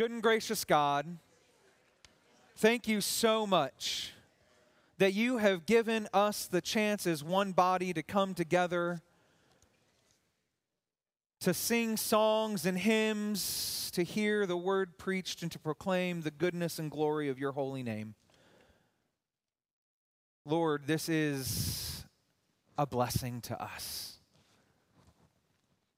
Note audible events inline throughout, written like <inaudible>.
Good and gracious God, thank you so much that you have given us the chance as one body to come together, to sing songs and hymns, to hear the word preached, and to proclaim the goodness and glory of your holy name. Lord, this is a blessing to us.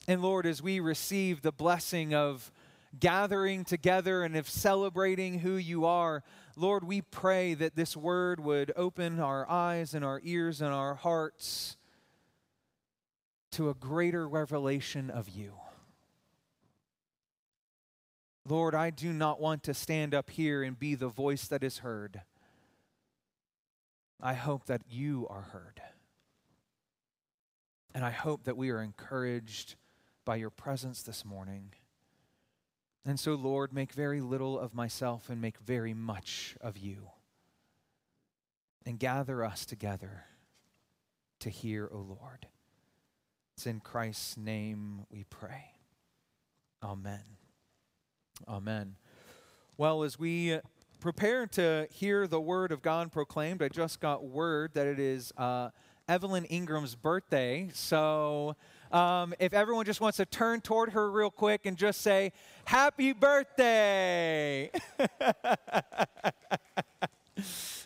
And Lord, as we receive the blessing of gathering together and of celebrating who you are, Lord, we pray that this word would open our eyes and our ears and our hearts to a greater revelation of you. Lord, I do not want to stand up here and be the voice that is heard. I hope that you are heard. And I hope that we are encouraged by your presence this morning. And so, Lord, make very little of myself and make very much of you. And gather us together to hear, O Lord. It's in Christ's name we pray. Amen. Amen. Well, as we prepare to hear the word of God proclaimed, I just got word that it is uh, Evelyn Ingram's birthday. So um, if everyone just wants to turn toward her real quick and just say, Happy birthday! <laughs>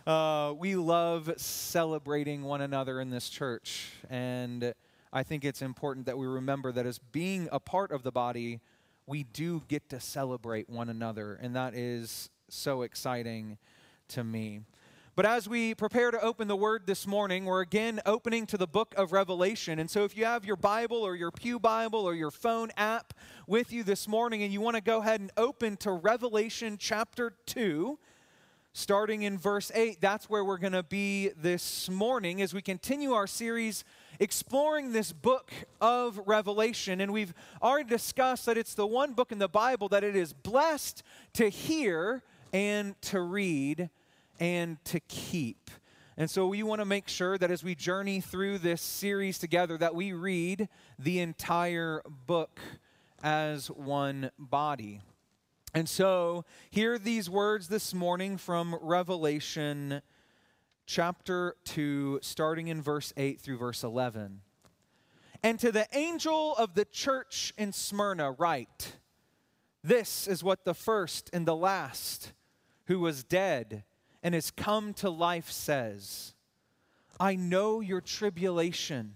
uh, we love celebrating one another in this church. And I think it's important that we remember that as being a part of the body, we do get to celebrate one another. And that is so exciting to me. But as we prepare to open the Word this morning, we're again opening to the book of Revelation. And so if you have your Bible or your Pew Bible or your phone app with you this morning and you want to go ahead and open to Revelation chapter 2, starting in verse 8, that's where we're going to be this morning as we continue our series exploring this book of Revelation. And we've already discussed that it's the one book in the Bible that it is blessed to hear and to read and to keep. And so we want to make sure that as we journey through this series together that we read the entire book as one body. And so hear these words this morning from Revelation chapter 2 starting in verse 8 through verse 11. And to the angel of the church in Smyrna write, this is what the first and the last who was dead and has come to life says, I know your tribulation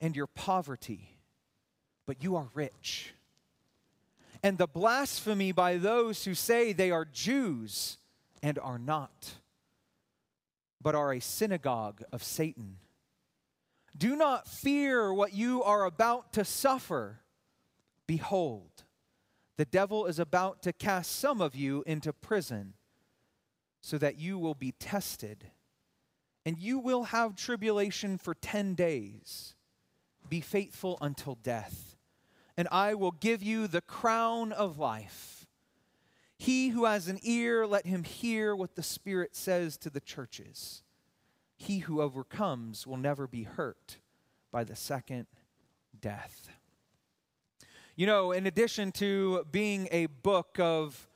and your poverty, but you are rich. And the blasphemy by those who say they are Jews and are not, but are a synagogue of Satan. Do not fear what you are about to suffer. Behold, the devil is about to cast some of you into prison so that you will be tested. And you will have tribulation for 10 days. Be faithful until death, and I will give you the crown of life. He who has an ear, let him hear what the Spirit says to the churches. He who overcomes will never be hurt by the second death. You know, in addition to being a book of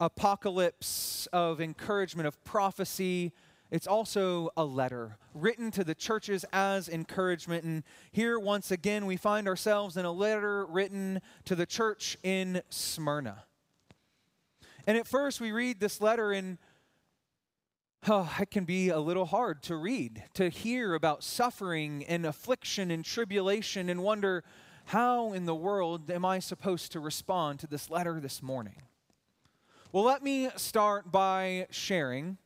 apocalypse, of encouragement, of prophecy. It's also a letter written to the churches as encouragement. And here, once again, we find ourselves in a letter written to the church in Smyrna. And at first, we read this letter, and oh, it can be a little hard to read, to hear about suffering and affliction and tribulation, and wonder how in the world am I supposed to respond to this letter this morning? Well, let me start by sharing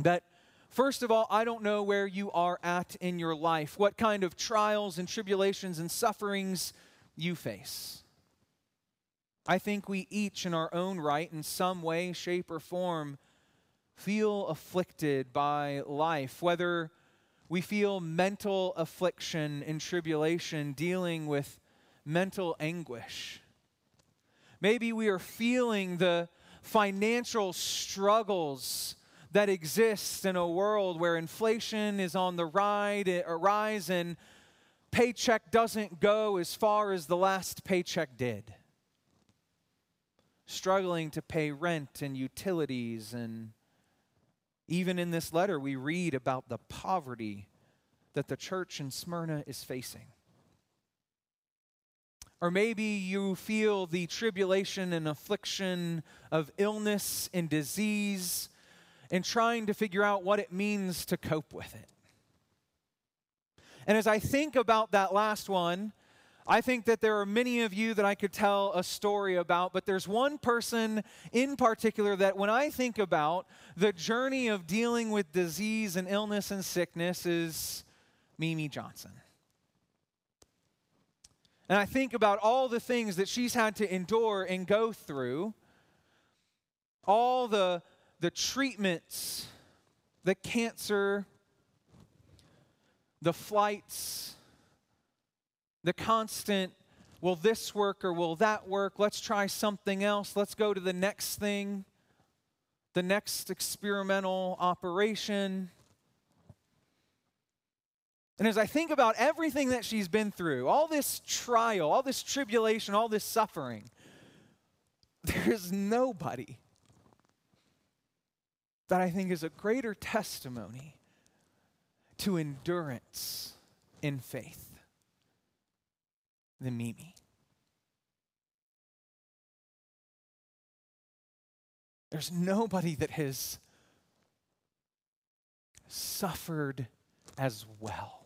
that, first of all, I don't know where you are at in your life, what kind of trials and tribulations and sufferings you face. I think we each, in our own right, in some way, shape, or form, feel afflicted by life, whether we feel mental affliction and tribulation, dealing with mental anguish. Maybe we are feeling the financial struggles that exist in a world where inflation is on the eh, rise and paycheck doesn't go as far as the last paycheck did. struggling to pay rent and utilities. And even in this letter, we read about the poverty that the church in Smyrna is facing. Or maybe you feel the tribulation and affliction of illness and disease and trying to figure out what it means to cope with it. And as I think about that last one, I think that there are many of you that I could tell a story about, but there's one person in particular that when I think about the journey of dealing with disease and illness and sickness is Mimi Johnson. And I think about all the things that she's had to endure and go through, all the, the treatments, the cancer, the flights, the constant, will this work or will that work? Let's try something else. Let's go to the next thing, the next experimental operation. And as I think about everything that she's been through, all this trial, all this tribulation, all this suffering, <laughs> there is nobody that I think is a greater testimony to endurance in faith than Mimi. There's nobody that has suffered as well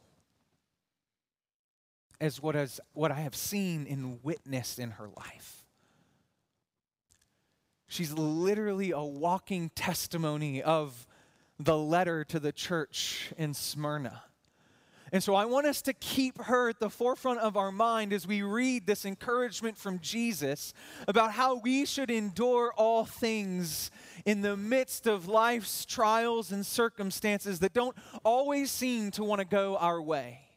as what, has, what I have seen and witnessed in her life. She's literally a walking testimony of the letter to the church in Smyrna. And so I want us to keep her at the forefront of our mind as we read this encouragement from Jesus about how we should endure all things in the midst of life's trials and circumstances that don't always seem to want to go our way.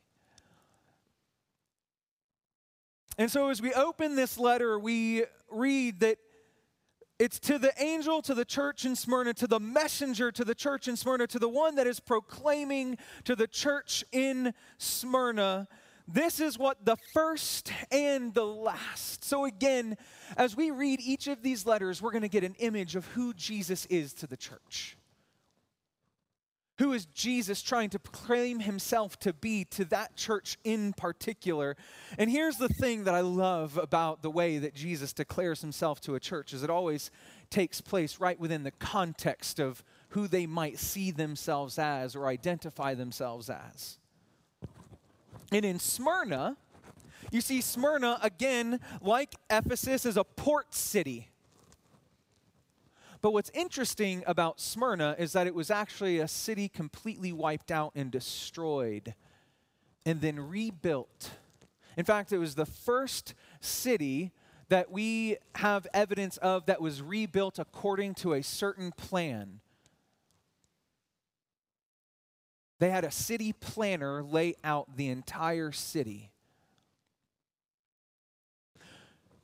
And so, as we open this letter, we read that it's to the angel to the church in Smyrna, to the messenger to the church in Smyrna, to the one that is proclaiming to the church in Smyrna. This is what the first and the last. So, again, as we read each of these letters, we're going to get an image of who Jesus is to the church. Who is Jesus trying to proclaim himself to be to that church in particular? And here's the thing that I love about the way that Jesus declares himself to a church is it always takes place right within the context of who they might see themselves as or identify themselves as. And in Smyrna, you see Smyrna again, like Ephesus, is a port city. But what's interesting about Smyrna is that it was actually a city completely wiped out and destroyed and then rebuilt. In fact, it was the first city that we have evidence of that was rebuilt according to a certain plan. They had a city planner lay out the entire city.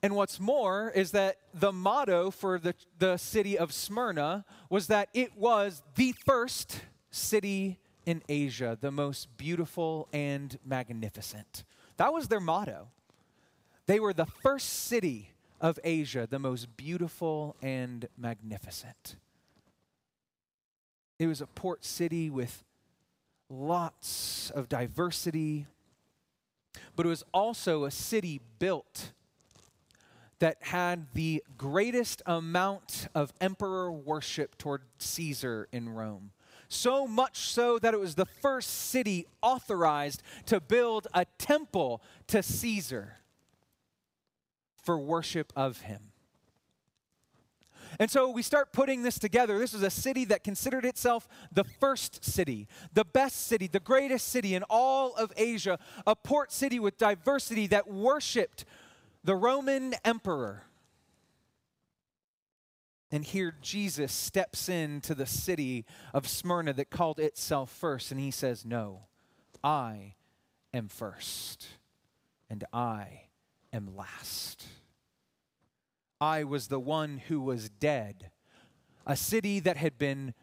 And what's more is that the motto for the, the city of Smyrna was that it was the first city in Asia, the most beautiful and magnificent. That was their motto. They were the first city of Asia, the most beautiful and magnificent. It was a port city with lots of diversity, but it was also a city built that had the greatest amount of emperor worship toward Caesar in Rome. So much so that it was the first city authorized to build a temple to Caesar for worship of him. And so we start putting this together. This was a city that considered itself the first city, the best city, the greatest city in all of Asia, a port city with diversity that worshiped the Roman emperor. And here Jesus steps into the city of Smyrna that called itself first, and he says, No, I am first, and I am last. I was the one who was dead, a city that had been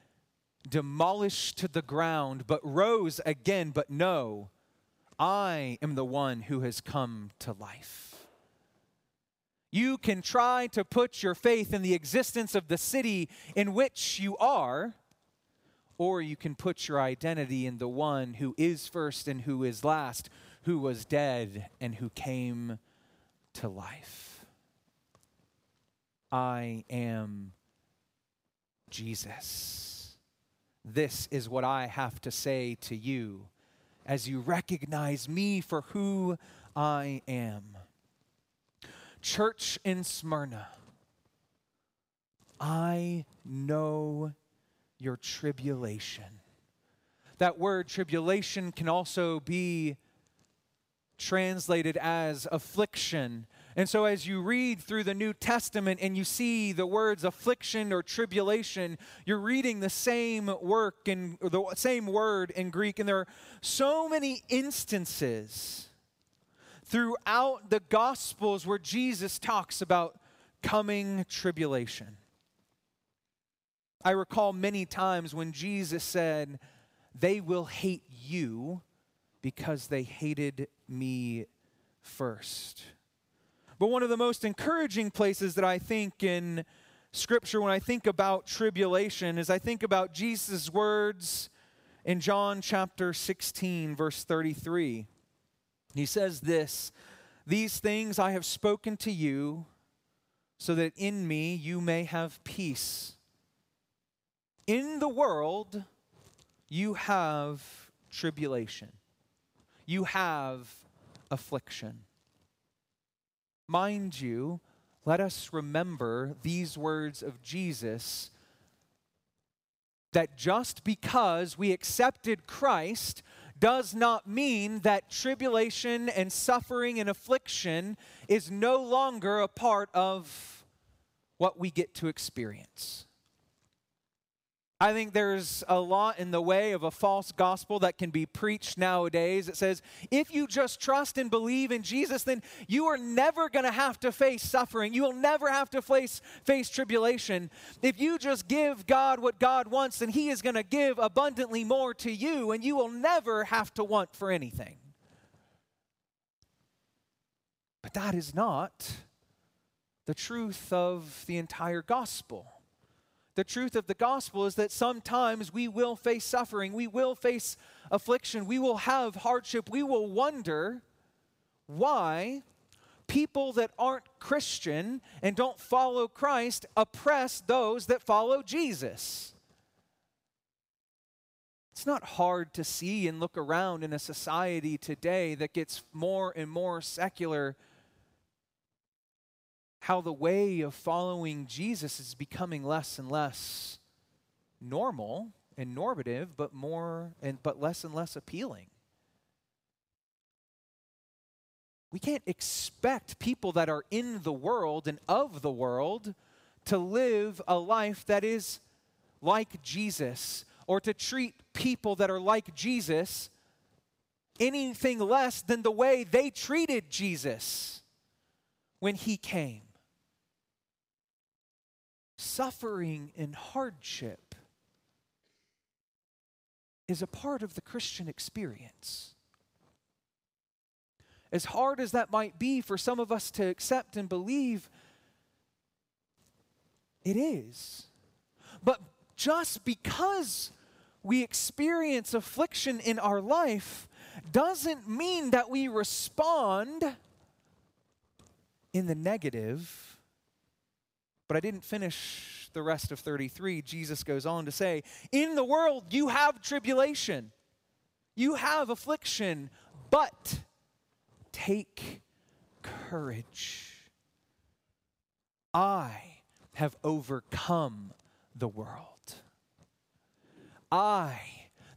demolished to the ground, but rose again. But no, I am the one who has come to life. You can try to put your faith in the existence of the city in which you are, or you can put your identity in the one who is first and who is last, who was dead and who came to life. I am Jesus. This is what I have to say to you as you recognize me for who I am. Church in Smyrna, I know your tribulation. That word tribulation can also be translated as affliction. And so, as you read through the New Testament and you see the words affliction or tribulation, you're reading the same work and the same word in Greek. And there are so many instances throughout the Gospels where Jesus talks about coming tribulation. I recall many times when Jesus said, They will hate you because they hated me first. But one of the most encouraging places that I think in Scripture when I think about tribulation is I think about Jesus' words in John chapter 16, verse 33. He says this These things I have spoken to you so that in me you may have peace. In the world, you have tribulation, you have affliction. Mind you, let us remember these words of Jesus that just because we accepted Christ does not mean that tribulation and suffering and affliction is no longer a part of what we get to experience. I think there's a lot in the way of a false gospel that can be preached nowadays. It says, if you just trust and believe in Jesus, then you are never going to have to face suffering. You will never have to face, face tribulation. If you just give God what God wants, then He is going to give abundantly more to you, and you will never have to want for anything. But that is not the truth of the entire gospel the truth of the gospel is that sometimes we will face suffering, we will face affliction, we will have hardship, we will wonder why people that aren't Christian and don't follow Christ oppress those that follow Jesus. It's not hard to see and look around in a society today that gets more and more secular how the way of following Jesus is becoming less and less normal and normative, but more and but less and less appealing. We can't expect people that are in the world and of the world to live a life that is like Jesus or to treat people that are like Jesus anything less than the way they treated Jesus when he came suffering and hardship is a part of the Christian experience. As hard as that might be for some of us to accept and believe, it is. But just because we experience affliction in our life doesn't mean that we respond in the negative but I didn't finish the rest of 33. Jesus goes on to say, In the world you have tribulation, you have affliction, but take courage. I have overcome the world. I,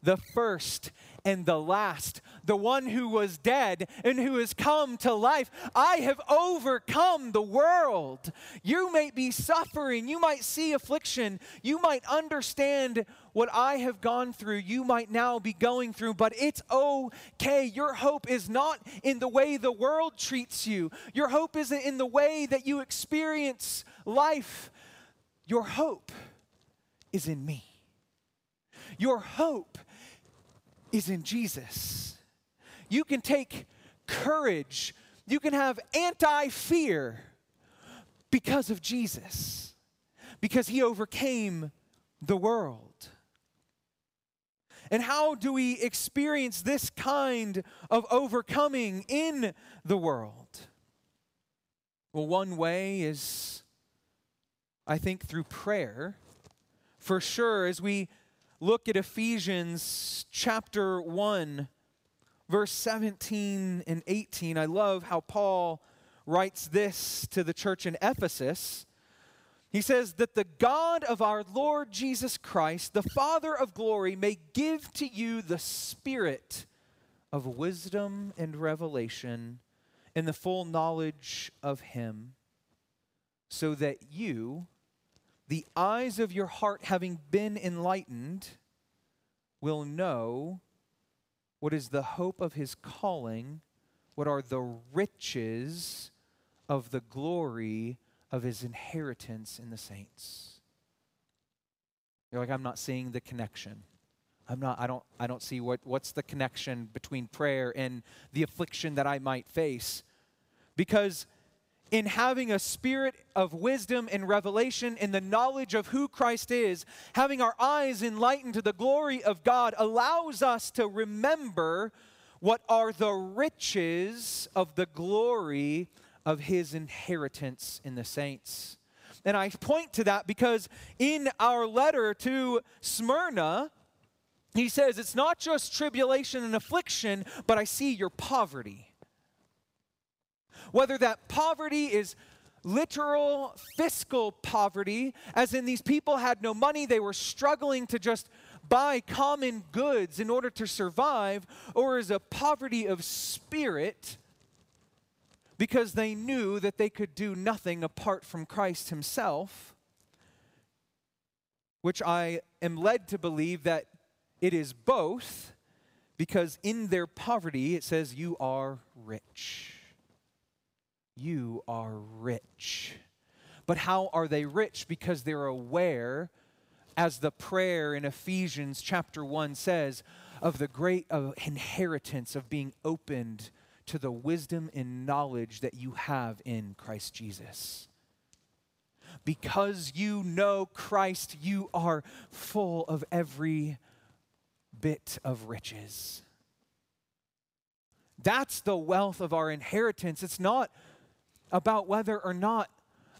the first and the last, the one who was dead and who has come to life. I have overcome the world. You may be suffering, you might see affliction, you might understand what I have gone through, you might now be going through, but it's okay. Your hope is not in the way the world treats you, your hope isn't in the way that you experience life. Your hope is in me. Your hope is in Jesus. You can take courage, you can have anti fear, Because of Jesus, because he overcame the world. And how do we experience this kind of overcoming in the world? Well, one way is, I think, through prayer. For sure, as we look at Ephesians chapter 1, verse 17 and 18, I love how Paul writes this to the church in Ephesus. He says that the God of our Lord Jesus Christ, the Father of glory, may give to you the spirit of wisdom and revelation in the full knowledge of Him, so that you, the eyes of your heart having been enlightened, will know what is the hope of His calling, what are the riches of the glory of his inheritance in the saints. You're like, I'm not seeing the connection. I'm not, I don't, I don't see what, what's the connection between prayer and the affliction that I might face. Because in having a spirit of wisdom and revelation in the knowledge of who Christ is, having our eyes enlightened to the glory of God allows us to remember what are the riches of the glory of his inheritance in the saints. And I point to that because in our letter to Smyrna, he says, It's not just tribulation and affliction, but I see your poverty. Whether that poverty is literal fiscal poverty, as in these people had no money, they were struggling to just buy common goods in order to survive, or is a poverty of spirit because they knew that they could do nothing apart from Christ Himself, which I am led to believe that it is both, because in their poverty it says, You are rich. You are rich. But how are they rich? Because they're aware, as the prayer in Ephesians chapter 1 says, of the great inheritance of being opened to the wisdom and knowledge that you have in Christ Jesus. Because you know Christ, you are full of every bit of riches. That's the wealth of our inheritance. It's not about whether or not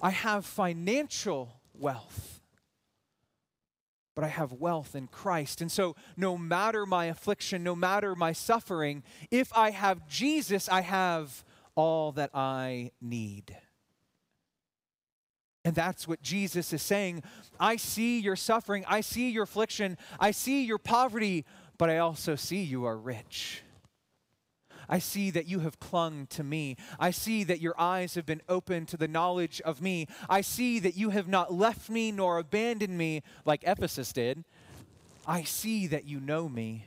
I have financial wealth but I have wealth in Christ. And so, no matter my affliction, no matter my suffering, if I have Jesus, I have all that I need. And that's what Jesus is saying. I see your suffering, I see your affliction, I see your poverty, but I also see you are rich. I see that you have clung to me. I see that your eyes have been opened to the knowledge of me. I see that you have not left me nor abandoned me like Ephesus did. I see that you know me.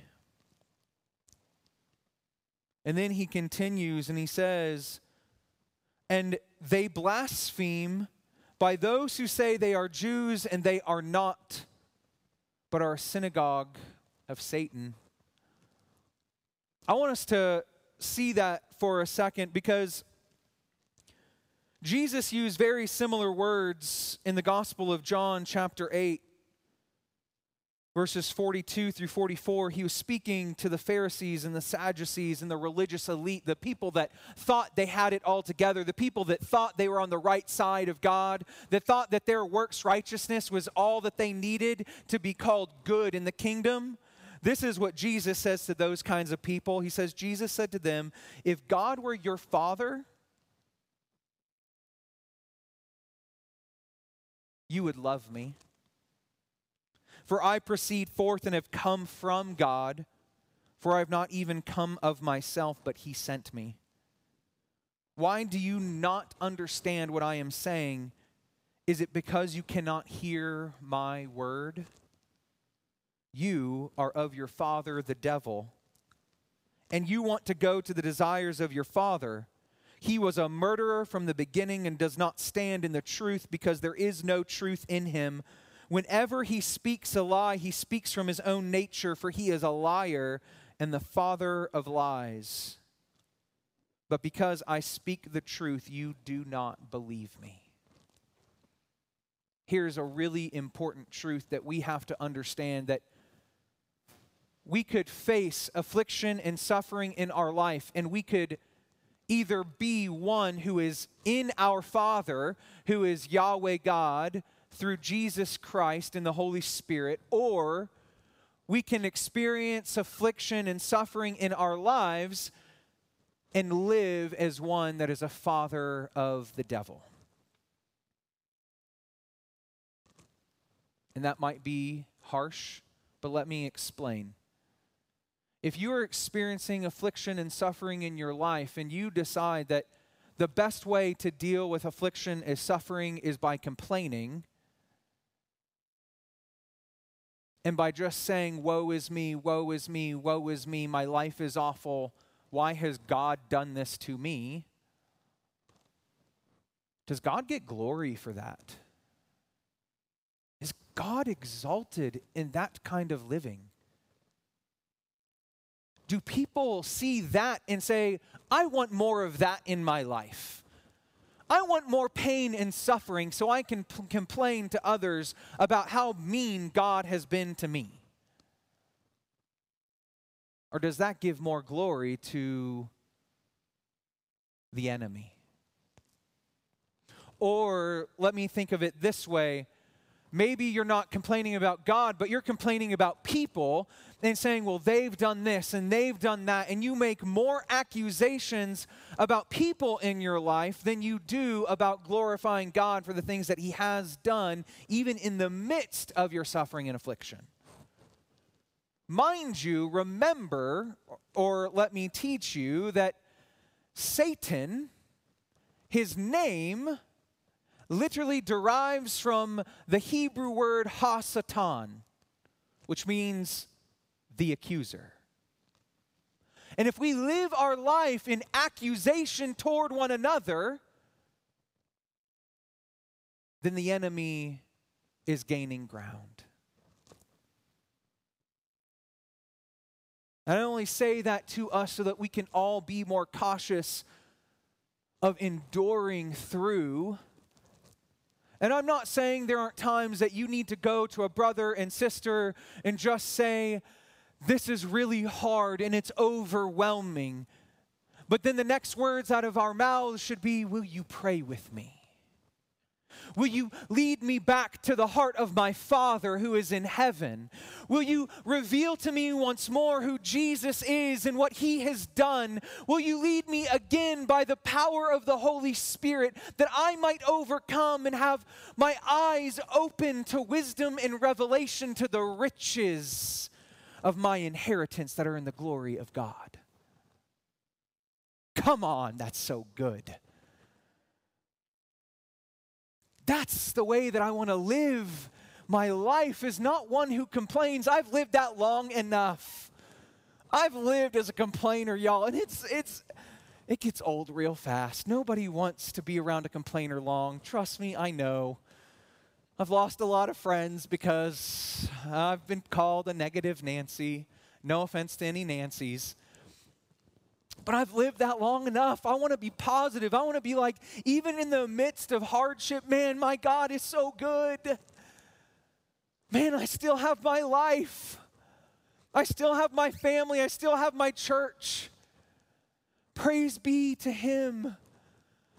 And then he continues and he says, And they blaspheme by those who say they are Jews and they are not, but are a synagogue of Satan. I want us to see that for a second because Jesus used very similar words in the Gospel of John, chapter 8, verses 42 through 44. He was speaking to the Pharisees and the Sadducees and the religious elite, the people that thought they had it all together, the people that thought they were on the right side of God, that thought that their works righteousness was all that they needed to be called good in the kingdom. This is what Jesus says to those kinds of people. He says, Jesus said to them, If God were your father, you would love me. For I proceed forth and have come from God, for I have not even come of myself, but he sent me. Why do you not understand what I am saying? Is it because you cannot hear my word? You are of your father, the devil, and you want to go to the desires of your father. He was a murderer from the beginning and does not stand in the truth because there is no truth in him. Whenever he speaks a lie, he speaks from his own nature, for he is a liar and the father of lies. But because I speak the truth, you do not believe me. here's a really important truth that we have to understand that we could face affliction and suffering in our life, and we could either be one who is in our Father, who is Yahweh God, through Jesus Christ and the Holy Spirit, or we can experience affliction and suffering in our lives and live as one that is a father of the devil. And that might be harsh, but let me explain. If you are experiencing affliction and suffering in your life and you decide that the best way to deal with affliction is suffering is by complaining, and by just saying, Woe is me, woe is me, woe is me, my life is awful, why has God done this to me? Does God get glory for that? Is God exalted in that kind of living? Do people see that and say, I want more of that in my life? I want more pain and suffering so I can p- complain to others about how mean God has been to me. Or does that give more glory to the enemy? Or let me think of it this way maybe you're not complaining about God, but you're complaining about people and saying, well, they've done this and they've done that, and you make more accusations about people in your life than you do about glorifying God for the things that He has done, even in the midst of your suffering and affliction. Mind you, remember, or let me teach you, that Satan, his name, literally derives from the Hebrew word hasatan, which means the accuser. And if we live our life in accusation toward one another, then the enemy is gaining ground. And I only say that to us so that we can all be more cautious of enduring through and I'm not saying there aren't times that you need to go to a brother and sister and just say, This is really hard and it's overwhelming. But then the next words out of our mouths should be, Will you pray with me? Will you lead me back to the heart of my Father who is in heaven? Will you reveal to me once more who Jesus is and what he has done? Will you lead me again by the power of the Holy Spirit that I might overcome and have my eyes open to wisdom and revelation to the riches of my inheritance that are in the glory of God? Come on, that's so good. That's the way that I want to live. My life is not one who complains. I've lived that long enough. I've lived as a complainer, y'all, and it's it's it gets old real fast. Nobody wants to be around a complainer long. Trust me, I know. I've lost a lot of friends because I've been called a negative Nancy. No offense to any Nancys. But I've lived that long enough. I want to be positive. I want to be like, even in the midst of hardship, man, my God is so good. Man, I still have my life. I still have my family. I still have my church. Praise be to Him.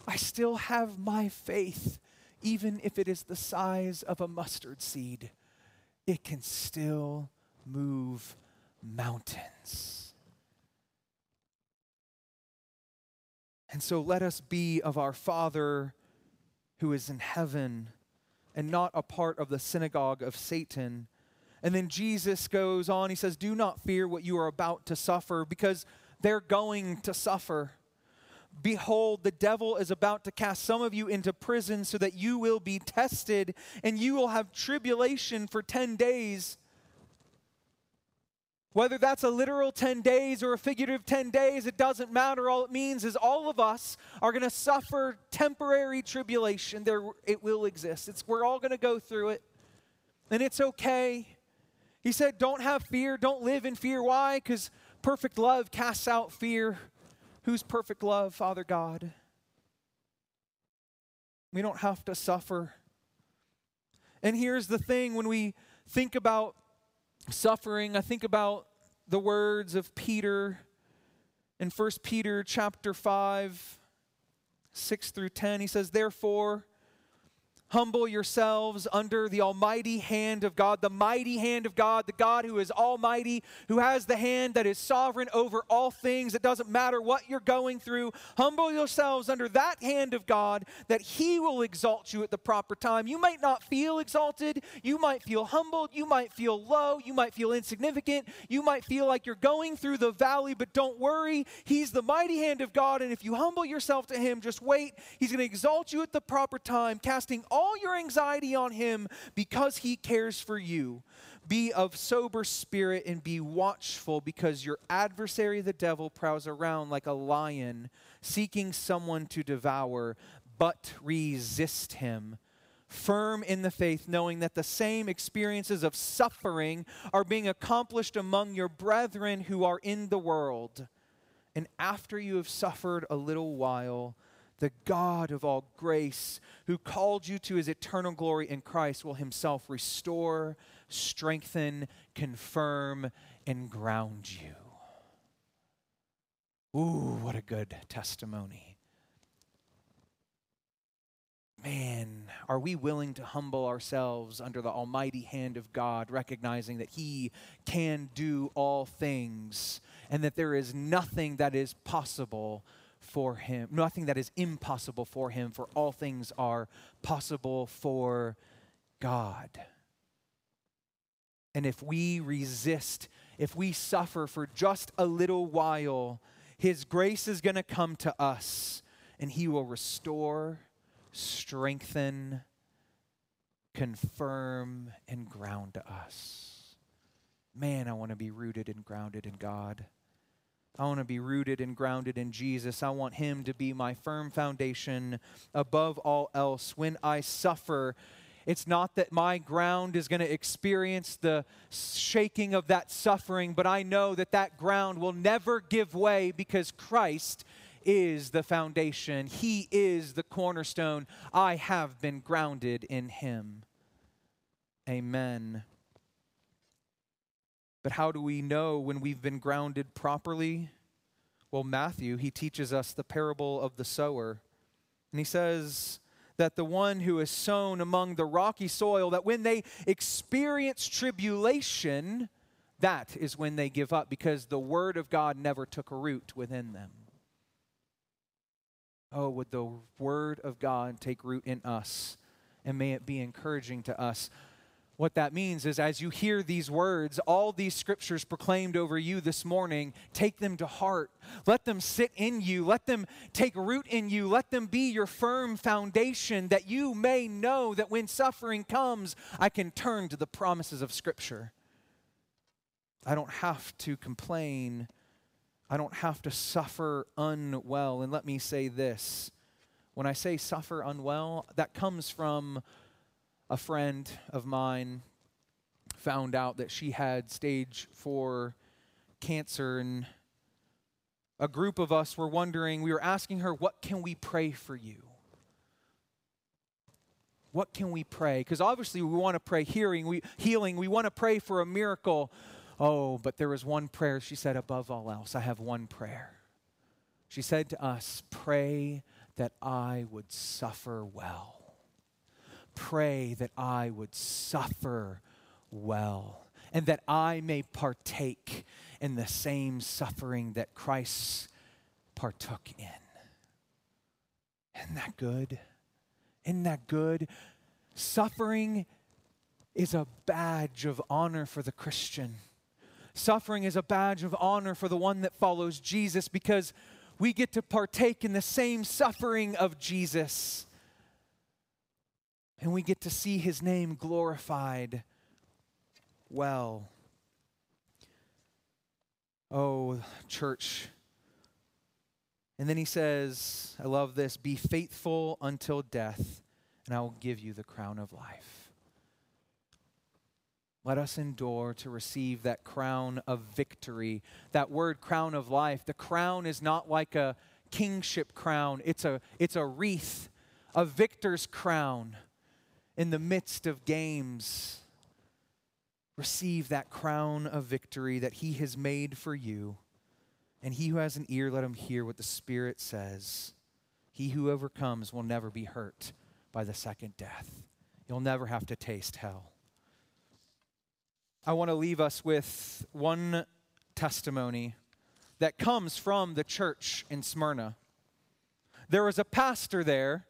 I still have my faith, even if it is the size of a mustard seed. It can still move mountains. And so let us be of our Father who is in heaven and not a part of the synagogue of Satan. And then Jesus goes on, he says, Do not fear what you are about to suffer, because they're going to suffer. Behold, the devil is about to cast some of you into prison so that you will be tested, and you will have tribulation for 10 days. Whether that's a literal 10 days or a figurative 10 days, it doesn't matter. All it means is all of us are going to suffer temporary tribulation. There, it will exist. It's, we're all going to go through it, and it's okay. He said, Don't have fear. Don't live in fear. Why? Because perfect love casts out fear. Who's perfect love? Father God. We don't have to suffer. And here's the thing when we think about suffering, I think about the words of Peter in 1 Peter chapter 5 6 through 10 he says therefore Humble yourselves under the almighty hand of God, the mighty hand of God, the God who is almighty, who has the hand that is sovereign over all things. It doesn't matter what you're going through. Humble yourselves under that hand of God that He will exalt you at the proper time. You might not feel exalted. You might feel humbled. You might feel low. You might feel insignificant. You might feel like you're going through the valley, but don't worry. He's the mighty hand of God. And if you humble yourself to Him, just wait. He's going to exalt you at the proper time, casting all all your anxiety on him because he cares for you. Be of sober spirit and be watchful because your adversary, the devil, prowls around like a lion seeking someone to devour, but resist him. Firm in the faith, knowing that the same experiences of suffering are being accomplished among your brethren who are in the world. And after you have suffered a little while, the God of all grace, who called you to his eternal glory in Christ, will himself restore, strengthen, confirm, and ground you. Ooh, what a good testimony. Man, are we willing to humble ourselves under the almighty hand of God, recognizing that He can do all things and that there is nothing that is possible for him, nothing that is impossible for him, for all things are possible for God. And if we resist, if we suffer for just a little while, his grace is going to come to us and he will restore, strengthen, confirm, and ground us. Man, I want to be rooted and grounded in God. I want to be rooted and grounded in Jesus. I want Him to be my firm foundation above all else. When I suffer, it's not that my ground is going to experience the shaking of that suffering, but I know that that ground will never give way because Christ is the foundation. He is the cornerstone. I have been grounded in Him. Amen. But how do we know when we've been grounded properly? Well, Matthew, he teaches us the parable of the sower. And he says that the one who is sown among the rocky soil, that when they experience tribulation, that is when they give up because the word of God never took root within them. Oh, would the word of God take root in us? And may it be encouraging to us what that means is, as you hear these words, all these scriptures proclaimed over you this morning, take them to heart. Let them sit in you. Let them take root in you. Let them be your firm foundation that you may know that when suffering comes, I can turn to the promises of Scripture. I don't have to complain. I don't have to suffer unwell. And let me say this when I say suffer unwell, that comes from a friend of mine found out that she had stage four cancer and a group of us were wondering we were asking her what can we pray for you? What can we pray? Because obviously we want to pray hearing we healing we want to pray for a miracle. Oh but there was one prayer she said above all else i have one prayer. She said to us pray that i would suffer well pray that I would suffer well and that I may partake in the same suffering that Christ partook in. Isn't that good? Isn't that good? Suffering is a badge of honor for the Christian. Suffering is a badge of honor for the one that follows Jesus because we get to partake in the same suffering of Jesus and we get to see his name glorified well. Oh, church. And then he says, I love this be faithful until death, and I will give you the crown of life. Let us endure to receive that crown of victory. That word crown of life, the crown is not like a kingship crown, it's a, it's a wreath, a victor's crown in the midst of games, receive that crown of victory that He has made for you. And he who has an ear, let him hear what the Spirit says. He who overcomes will never be hurt by the second death. You'll never have to taste hell. I want to leave us with one testimony that comes from the church in Smyrna. There was a pastor there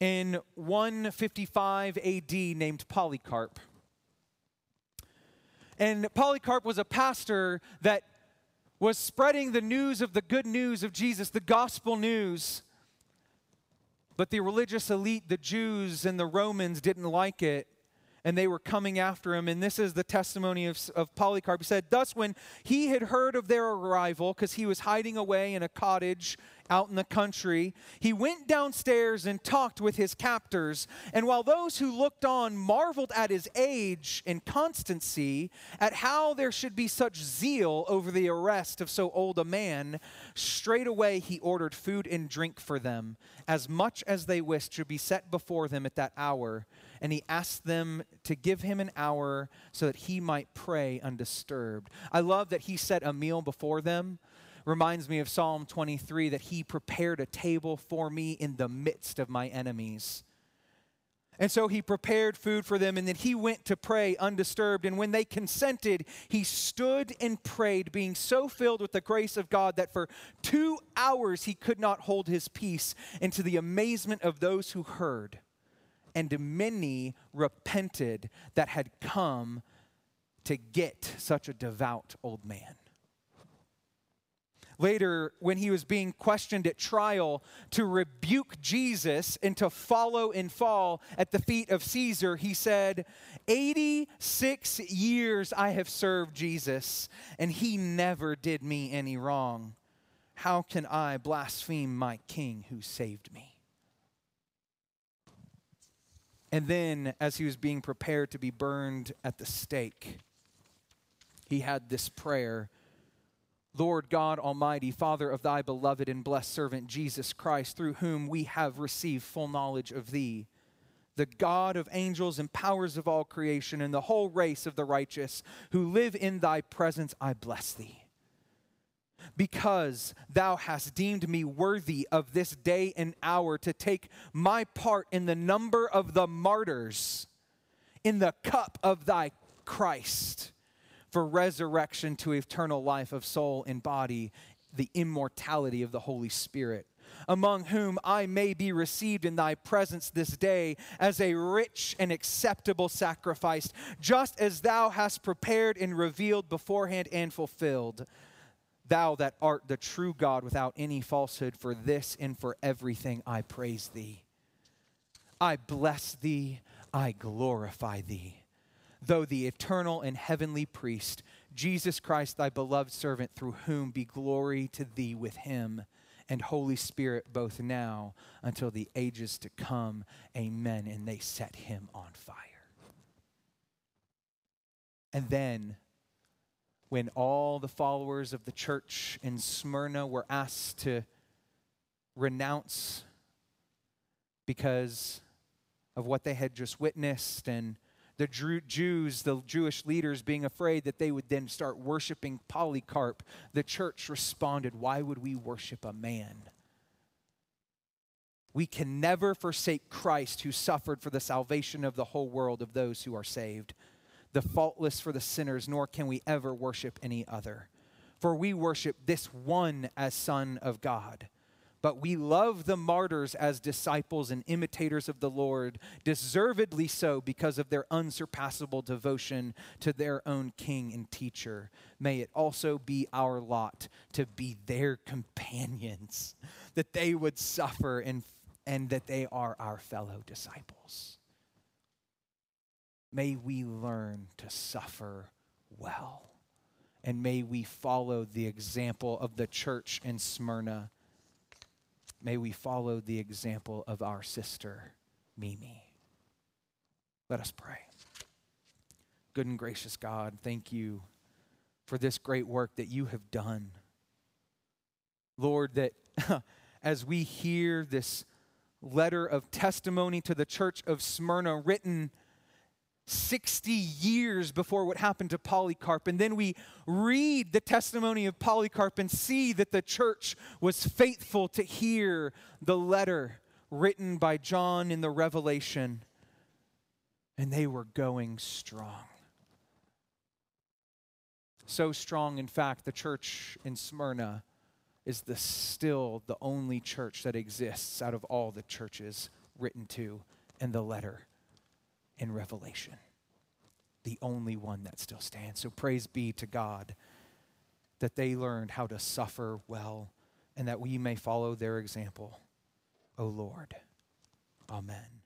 in 155 AD named Polycarp. And Polycarp was a pastor that was spreading the news of the good news of Jesus, the gospel news. But the religious elite, the Jews and the Romans, didn't like it and they were coming after him. And this is the testimony of, of Polycarp. He said, Thus, when he had heard of their arrival, because he was hiding away in a cottage out in the country, he went downstairs and talked with his captors. And while those who looked on marveled at his age and constancy, at how there should be such zeal over the arrest of so old a man, straightway he ordered food and drink for them, as much as they wished should be set before them at that hour and he asked them to give him an hour so that he might pray undisturbed. I love that he set a meal before them. Reminds me of Psalm 23 that he prepared a table for me in the midst of my enemies. And so he prepared food for them, and then he went to pray undisturbed. And when they consented, he stood and prayed, being so filled with the grace of God that for two hours he could not hold his peace, and to the amazement of those who heard and many repented that had come to get such a devout old man. Later, when he was being questioned at trial to rebuke Jesus and to follow and fall at the feet of Caesar, he said, 86 years I have served Jesus, and he never did me any wrong. How can I blaspheme my king who saved me? And then, as he was being prepared to be burned at the stake, he had this prayer Lord God Almighty, Father of thy beloved and blessed servant Jesus Christ, through whom we have received full knowledge of thee, the God of angels and powers of all creation, and the whole race of the righteous who live in thy presence, I bless thee because thou hast deemed me worthy of this day and hour to take my part in the number of the martyrs in the cup of thy Christ for resurrection to eternal life of soul and body, the immortality of the Holy Spirit. Among whom I may be received in thy presence this day as a rich and acceptable sacrifice, just as thou hast prepared and revealed beforehand and fulfilled Thou that art the true God without any falsehood, for this and for everything I praise thee. I bless thee, I glorify thee. Though the eternal and heavenly priest, Jesus Christ, thy beloved servant, through whom be glory to thee with him and Holy Spirit, both now until the ages to come. Amen. And they set him on fire. And then when all the followers of the church in Smyrna were asked to renounce because of what they had just witnessed and the Jews, the Jewish leaders, being afraid that they would then start worshiping Polycarp, the church responded, Why would we worship a man? We can never forsake Christ who suffered for the salvation of the whole world of those who are saved the faultless for the sinners, nor can we ever worship any other. For we worship this one as Son of God. But we love the martyrs as disciples and imitators of the Lord, deservedly so because of their unsurpassable devotion to their own King and teacher. May it also be our lot to be their companions, <laughs> that they would suffer and, and that they are our fellow disciples. May we learn to suffer well. And may we follow the example of the church in Smyrna. May we follow the example of our sister, Mimi. Let us pray. Good and gracious God, thank you for this great work that you have done. Lord, that <laughs> as we hear this letter of testimony to the church of Smyrna written 60 years before what happened to Polycarp. And then we read the testimony of Polycarp and see that the church was faithful to hear the letter written by John in the Revelation. And they were going strong. So strong, in fact, the church in Smyrna is the still the only church that exists out of all the churches written to in the letter in Revelation. The only one that still stands. So praise be to God that they learned how to suffer well and that we may follow their example. O Lord. Amen.